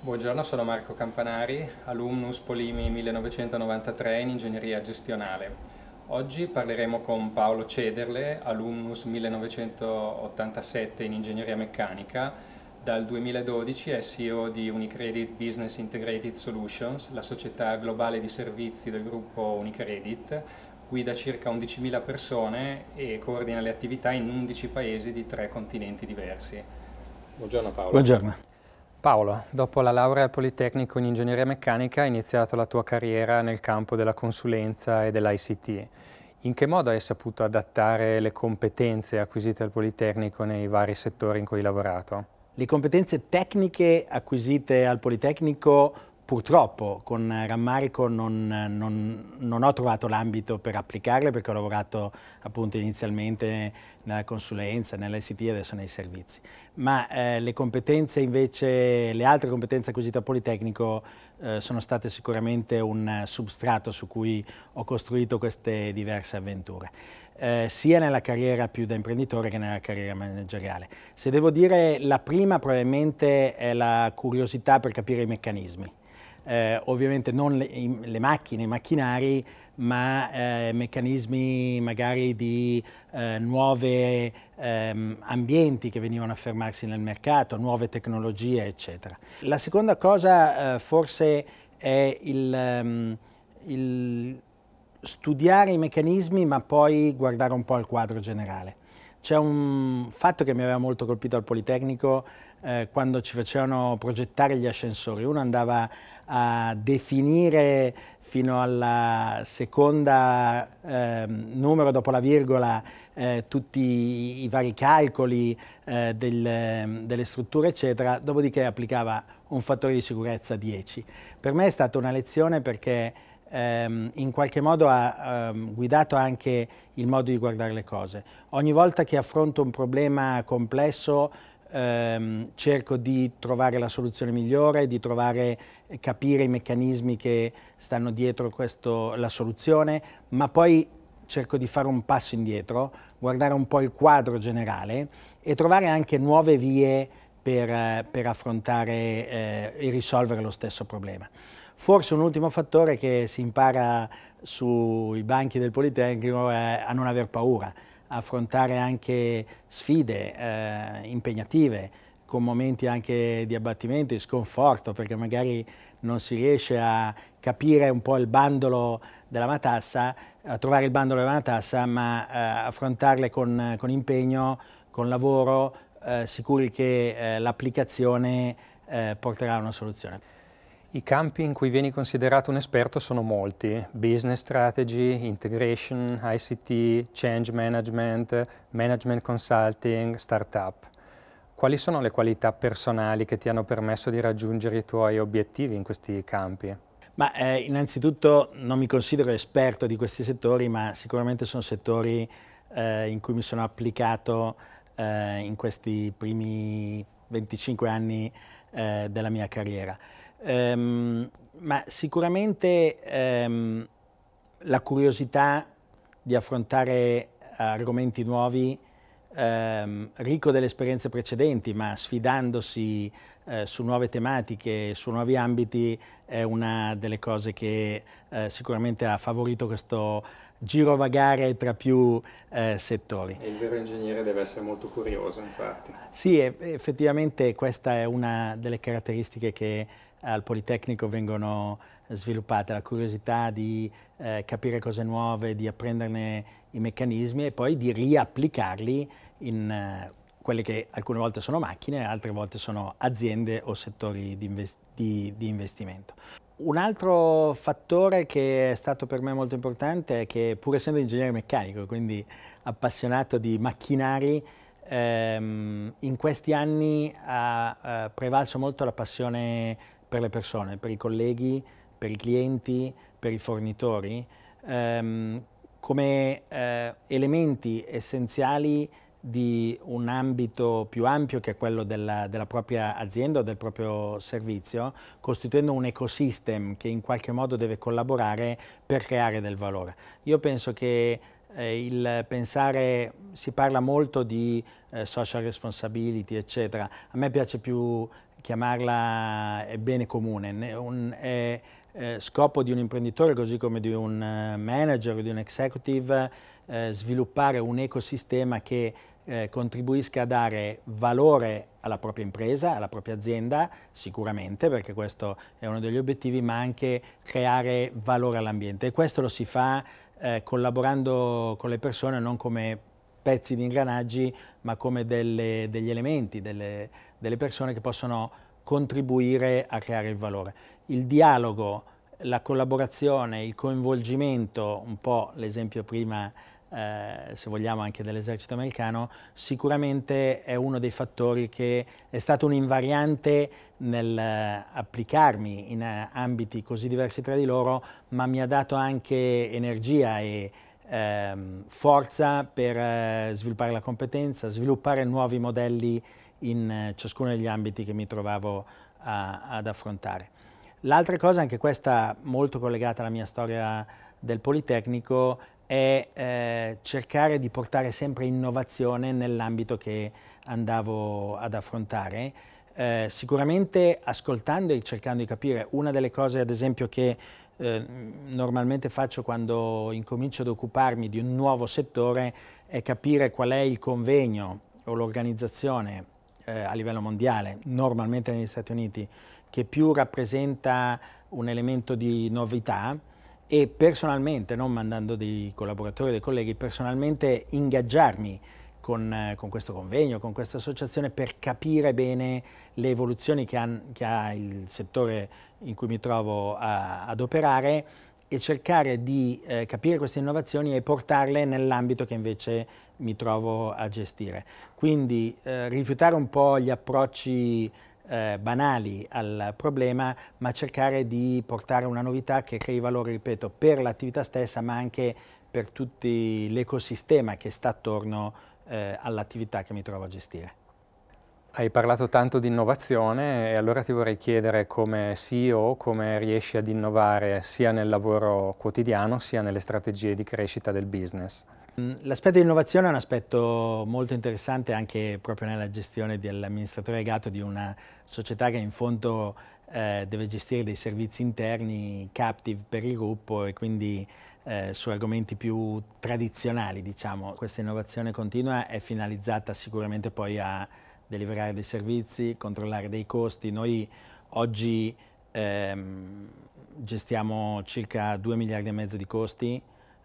Buongiorno, sono Marco Campanari, alumnus Polimi 1993 in ingegneria gestionale. Oggi parleremo con Paolo Cederle, alumnus 1987 in ingegneria meccanica. Dal 2012 è CEO di Unicredit Business Integrated Solutions, la società globale di servizi del gruppo Unicredit, guida circa 11.000 persone e coordina le attività in 11 paesi di tre continenti diversi. Buongiorno Paolo. Buongiorno. Paolo, dopo la laurea al Politecnico in Ingegneria Meccanica hai iniziato la tua carriera nel campo della consulenza e dell'ICT. In che modo hai saputo adattare le competenze acquisite al Politecnico nei vari settori in cui hai lavorato? Le competenze tecniche acquisite al Politecnico Purtroppo con rammarico non, non, non ho trovato l'ambito per applicarle perché ho lavorato appunto inizialmente nella consulenza, nell'ICT e adesso nei servizi. Ma eh, le competenze invece, le altre competenze acquisite al Politecnico eh, sono state sicuramente un substrato su cui ho costruito queste diverse avventure. Eh, sia nella carriera più da imprenditore che nella carriera manageriale. Se devo dire la prima probabilmente è la curiosità per capire i meccanismi eh, ovviamente non le, le, macchine, i macchinari, ma eh, meccanismi magari di eh, nuovi ehm, ambienti che venivano a fermarsi nel mercato, nuove tecnologie, eccetera. La seconda cosa eh, forse è il, um, il studiare i meccanismi ma poi guardare un po' il quadro generale. C'è un fatto che mi aveva molto colpito al Politecnico eh, quando ci facevano progettare gli ascensori. Uno andava a definire fino alla seconda eh, numero dopo la virgola eh, tutti i, vari calcoli eh, del, delle strutture eccetera, dopodiché applicava un fattore di sicurezza 10. Per me è stata una lezione perché ehm, in qualche modo ha ehm, guidato anche il modo di guardare le cose. Ogni volta che affronto un problema complesso ehm, cerco di trovare la soluzione migliore, di trovare, capire i meccanismi che stanno dietro questo, la soluzione, ma poi cerco di fare un passo indietro, guardare un po' il quadro generale e trovare anche nuove vie per, per affrontare eh, e risolvere lo stesso problema. Forse un ultimo fattore che si impara sui banchi del Politecnico è a non aver paura affrontare anche sfide eh, impegnative, con momenti anche di abbattimento, di sconforto, perché magari non si riesce a capire un po' il bandolo della matassa, a trovare il bandolo della matassa, ma eh, affrontarle con, con, impegno, con lavoro, eh, sicuri che eh, l'applicazione eh, porterà a una soluzione. I campi in cui vieni considerato un esperto sono molti, business strategy, integration, ICT, change management, management consulting, startup. Quali sono le qualità personali che ti hanno permesso di raggiungere i tuoi obiettivi in questi campi? Ma eh, innanzitutto non mi considero esperto di questi settori, ma sicuramente sono settori eh, in cui mi sono applicato eh, in questi primi 25 anni eh, della mia carriera. Um, ma sicuramente um, la curiosità di affrontare argomenti nuovi, um, ricco delle esperienze precedenti, ma sfidandosi uh, su nuove tematiche, su nuovi ambiti, è una delle cose che uh, sicuramente ha favorito questo girovagare tra più eh, settori. E il vero ingegnere deve essere molto curioso, infatti. Sì, effettivamente questa è una delle caratteristiche che al Politecnico vengono sviluppate, la curiosità di eh, capire cose nuove, di apprenderne i meccanismi e poi di riapplicarli in eh, quelle che alcune volte sono macchine, altre volte sono aziende o settori di, invest di, di investimento. Un altro fattore che è stato per me molto importante è che pur essendo ingegnere meccanico, quindi appassionato di macchinari, ehm, in questi anni ha eh, prevalso molto la passione per le persone, per i colleghi, per i clienti, per i fornitori, ehm, come eh, elementi essenziali di un ambito più ampio che è quello della, della, propria azienda o del proprio servizio, costituendo un ecosystem che in qualche modo deve collaborare per creare del valore. Io penso che eh, il pensare, si parla molto di eh, social responsibility, eccetera, a me piace più chiamarla bene comune, un, è, è scopo di un imprenditore così come di un eh, manager o di un executive eh, sviluppare un ecosistema che eh, contribuisca a dare valore alla propria impresa, alla propria azienda, sicuramente, perché questo è uno degli obiettivi, ma anche creare valore all'ambiente. E questo lo si fa eh, collaborando con le persone non come pezzi di ingranaggi, ma come delle, degli elementi, delle, delle persone che possono contribuire a creare il valore. Il dialogo, la collaborazione, il coinvolgimento, un po' l'esempio prima eh, se vogliamo anche dell'esercito americano, sicuramente è uno dei fattori che è stato un invariante nel eh, in eh, ambiti così diversi tra di loro, ma mi ha dato anche energia e ehm, forza per eh, sviluppare la competenza, sviluppare nuovi modelli in eh, ciascuno degli ambiti che mi trovavo a, ad affrontare. L'altra cosa, anche questa molto collegata alla mia storia del Politecnico, è eh, cercare di portare sempre innovazione nell'ambito che andavo ad affrontare, eh, sicuramente ascoltando e cercando di capire. Una delle cose, ad esempio, che eh, normalmente faccio quando incomincio ad occuparmi di un nuovo settore è capire qual è il convegno o l'organizzazione eh, a livello mondiale, normalmente negli Stati Uniti, che più rappresenta un elemento di novità e personalmente, non mandando dei collaboratori, dei colleghi, personalmente ingaggiarmi con, eh, con, questo convegno, con questa associazione per capire bene le evoluzioni che, han, che ha il settore in cui mi trovo a, ad operare e cercare di eh, capire queste innovazioni e portarle nell'ambito che invece mi trovo a gestire. Quindi eh, rifiutare un po' gli approcci eh, banali al problema, ma cercare di portare una novità che crei valore, ripeto, per l'attività stessa, ma anche per tutto l'ecosistema che sta attorno eh, all'attività che mi trovo a gestire. Hai parlato tanto di innovazione e allora ti vorrei chiedere come CEO come riesci ad innovare sia nel lavoro quotidiano sia nelle strategie di crescita del business. Mm, l'aspetto di innovazione è un aspetto molto interessante anche proprio nella gestione dell'amministratore legato di una società che in fondo eh, deve gestire dei servizi interni captive per il gruppo e quindi eh, su argomenti più tradizionali, diciamo. Questa innovazione continua è finalizzata sicuramente poi a deliberare dei servizi, controllare dei costi. Noi oggi ehm, gestiamo circa 2 miliardi e mezzo di costi,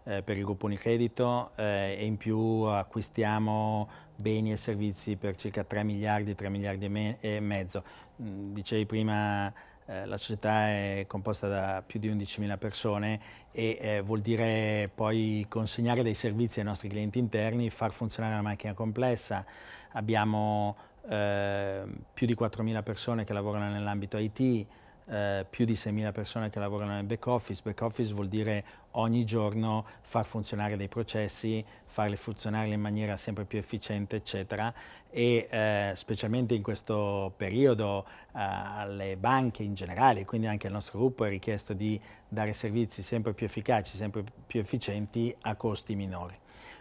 eh, per il gruppo Unicredito eh, e in più acquistiamo beni e servizi per circa 3 miliardi, 3 miliardi e, me e mezzo. Mm, dicevi prima eh, la società è composta da più di 11.000 persone e eh, vuol dire poi consegnare dei servizi ai nostri clienti interni, far funzionare una macchina complessa. Abbiamo eh, più di 4.000 persone che lavorano nell'ambito IT, eh, più di 6.000 persone che lavorano nel back office. Back office vuol dire ogni giorno far funzionare dei processi, farli funzionare in maniera sempre più efficiente, eccetera. E eh, specialmente in questo periodo eh, alle banche in generale, quindi anche al nostro gruppo è richiesto di dare servizi sempre più efficaci, sempre più efficienti a costi minori.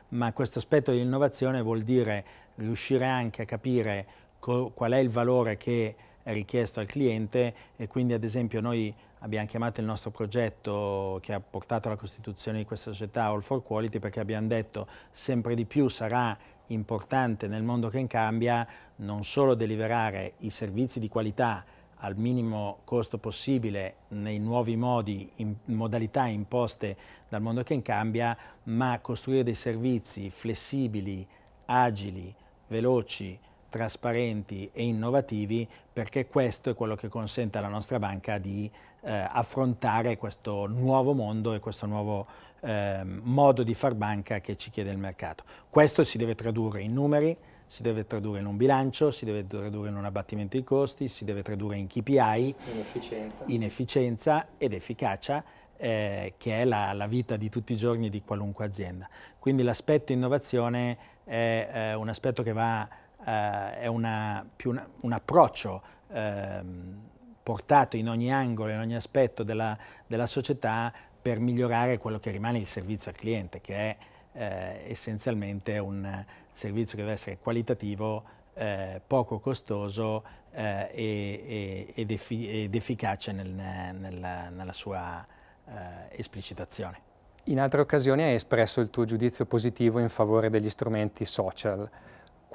Ma questo aspetto di innovazione vuol dire riuscire anche a capire qual è il valore che richiesto al cliente e quindi ad esempio noi abbiamo chiamato il nostro progetto che ha portato alla costituzione di questa società All for Quality perché abbiamo detto sempre di più sarà importante nel mondo che cambia non solo deliberare i servizi di qualità al minimo costo possibile nei nuovi modi, in modalità imposte dal mondo che cambia, ma costruire dei servizi flessibili, agili, veloci, trasparenti e innovativi perché questo è quello che consente alla nostra banca di eh, affrontare questo nuovo mondo e questo nuovo eh, modo di far banca che ci chiede il mercato. Questo si deve tradurre in numeri, si deve tradurre in un bilancio, si deve tradurre in un abbattimento dei costi, si deve tradurre in KPI, in efficienza, in efficienza ed efficacia eh, che è la, la, vita di tutti i giorni di qualunque azienda. Quindi l'aspetto innovazione è eh, un aspetto che va, eh, è una, più una, un approccio ehm, portato in ogni angolo, in ogni aspetto della, della, società per migliorare quello che rimane il servizio al cliente, che è eh, essenzialmente un servizio che deve essere qualitativo, eh, poco costoso eh, e, ed, effi ed, efficace nel, nel, nella sua eh, esplicitazione. In altre occasioni hai espresso il tuo giudizio positivo in favore degli strumenti social.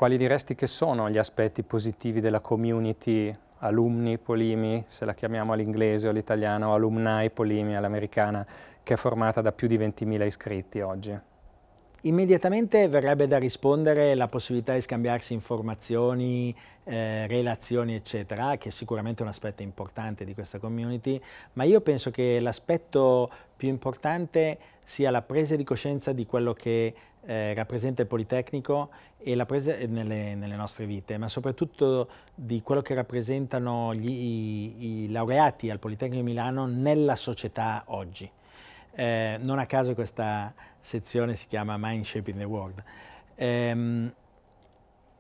Quali diresti che sono gli aspetti positivi della community alumni Polimi, se la chiamiamo all'inglese o all'italiano, alumni Polimi all'americana, che è formata da più di 20.000 iscritti oggi? Immediatamente verrebbe da rispondere la possibilità di scambiarsi informazioni, eh, relazioni, eccetera, che è sicuramente un aspetto importante di questa community, ma io penso che l'aspetto più importante sia la presa di coscienza di quello che eh, rappresenta il Politecnico e la presa nelle, nelle, nostre vite, ma soprattutto di quello che rappresentano gli, i, i laureati al Politecnico di Milano nella società oggi. Eh, non a caso questa sezione si chiama Mind Shaping the World. Eh,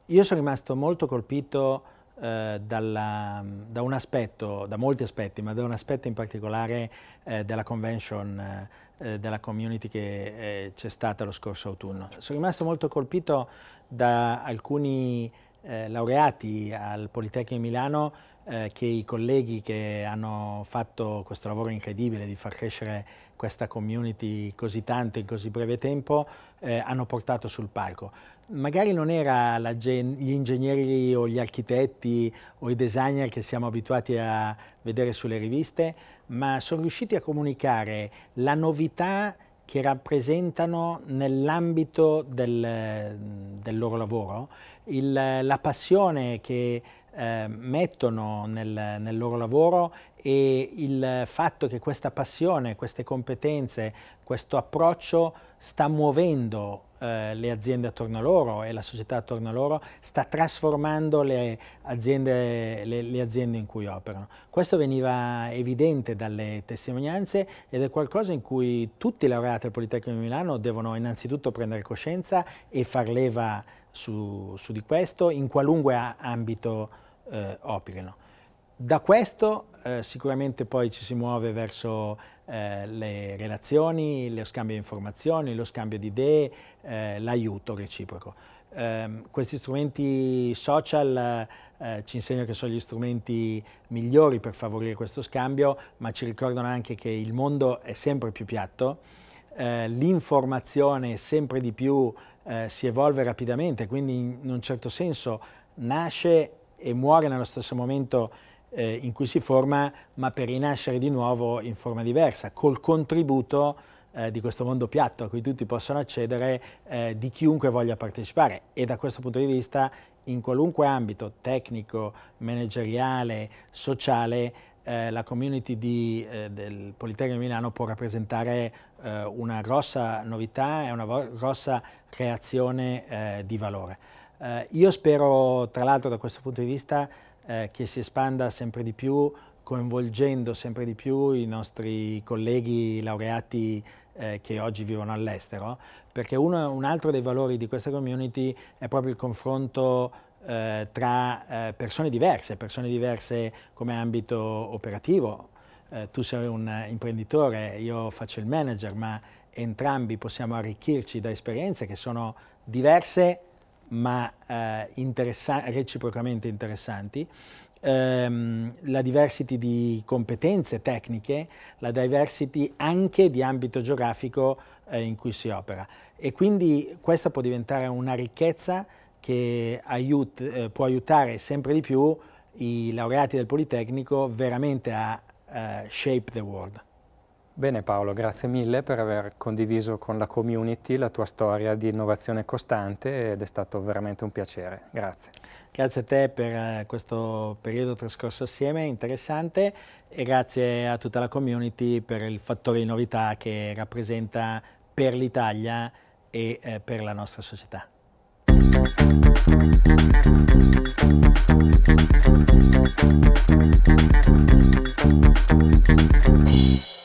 io sono rimasto molto colpito eh, dalla, da un aspetto, da molti aspetti, ma da un aspetto in particolare eh, della convention eh, della community che eh, c'è stata lo scorso autunno. Sono rimasto molto colpito da alcuni laureati al Politecnico di Milano eh, che i colleghi che hanno fatto questo lavoro incredibile di far crescere questa community così tanto in così breve tempo eh, hanno portato sul palco. Magari non era gli ingegneri o gli architetti o i designer che siamo abituati a vedere sulle riviste, ma sono riusciti a comunicare la novità che rappresentano nell'ambito del, del, loro lavoro, il, la passione che eh, mettono nel, nel, loro lavoro e il fatto che questa passione, queste competenze, questo approccio sta muovendo eh, le aziende attorno a loro e la società attorno a loro, sta trasformando le aziende, le, le aziende in cui operano. Questo veniva evidente dalle testimonianze ed è qualcosa in cui tutti i laureati al Politecnico di Milano devono innanzitutto prendere coscienza e far leva su, su di questo in qualunque ambito eh, operino. Da questo eh, sicuramente poi ci si muove verso eh, le relazioni, lo scambio di informazioni, lo scambio di idee, eh, l'aiuto reciproco. Ehm, questi strumenti social eh, ci insegnano che sono gli strumenti migliori per favorire questo scambio, ma ci ricordano anche che il mondo è sempre più piatto, eh, l'informazione sempre di più si evolve rapidamente, quindi in un certo senso nasce e muore nello stesso momento eh, in cui si forma, ma per rinascere di nuovo in forma diversa, col contributo eh, di questo mondo piatto a cui tutti possono accedere eh, di chiunque voglia partecipare e da questo punto di vista in qualunque ambito tecnico, manageriale, sociale, eh, la community di, eh, del Politecnico di Milano può rappresentare eh, una grossa novità e una grossa creazione di valore. Eh, io spero, tra l'altro, da questo punto di vista, eh, che si espanda sempre di più, coinvolgendo sempre di più i nostri colleghi laureati eh, che oggi vivono all'estero, perché uno, un altro dei valori di questa community è proprio il confronto eh, tra eh, persone diverse, persone diverse come ambito operativo. Eh, tu sei un imprenditore, io faccio il manager, ma entrambi possiamo arricchirci da esperienze che sono diverse ma eh, interessa reciprocamente interessanti, ehm, la diversity di competenze tecniche, la diversity anche di ambito geografico eh, in cui si opera. E quindi questa può diventare una ricchezza che aiut eh, può aiutare sempre di più i laureati del Politecnico veramente a uh, shape the world. Bene Paolo, grazie mille per aver condiviso con la community la tua storia di innovazione costante ed è stato veramente un piacere. Grazie. Grazie a te per eh, questo periodo trascorso assieme, interessante, e grazie a tutta la community per il fattore di novità che rappresenta per l'Italia e eh, per la nostra società. Thank you.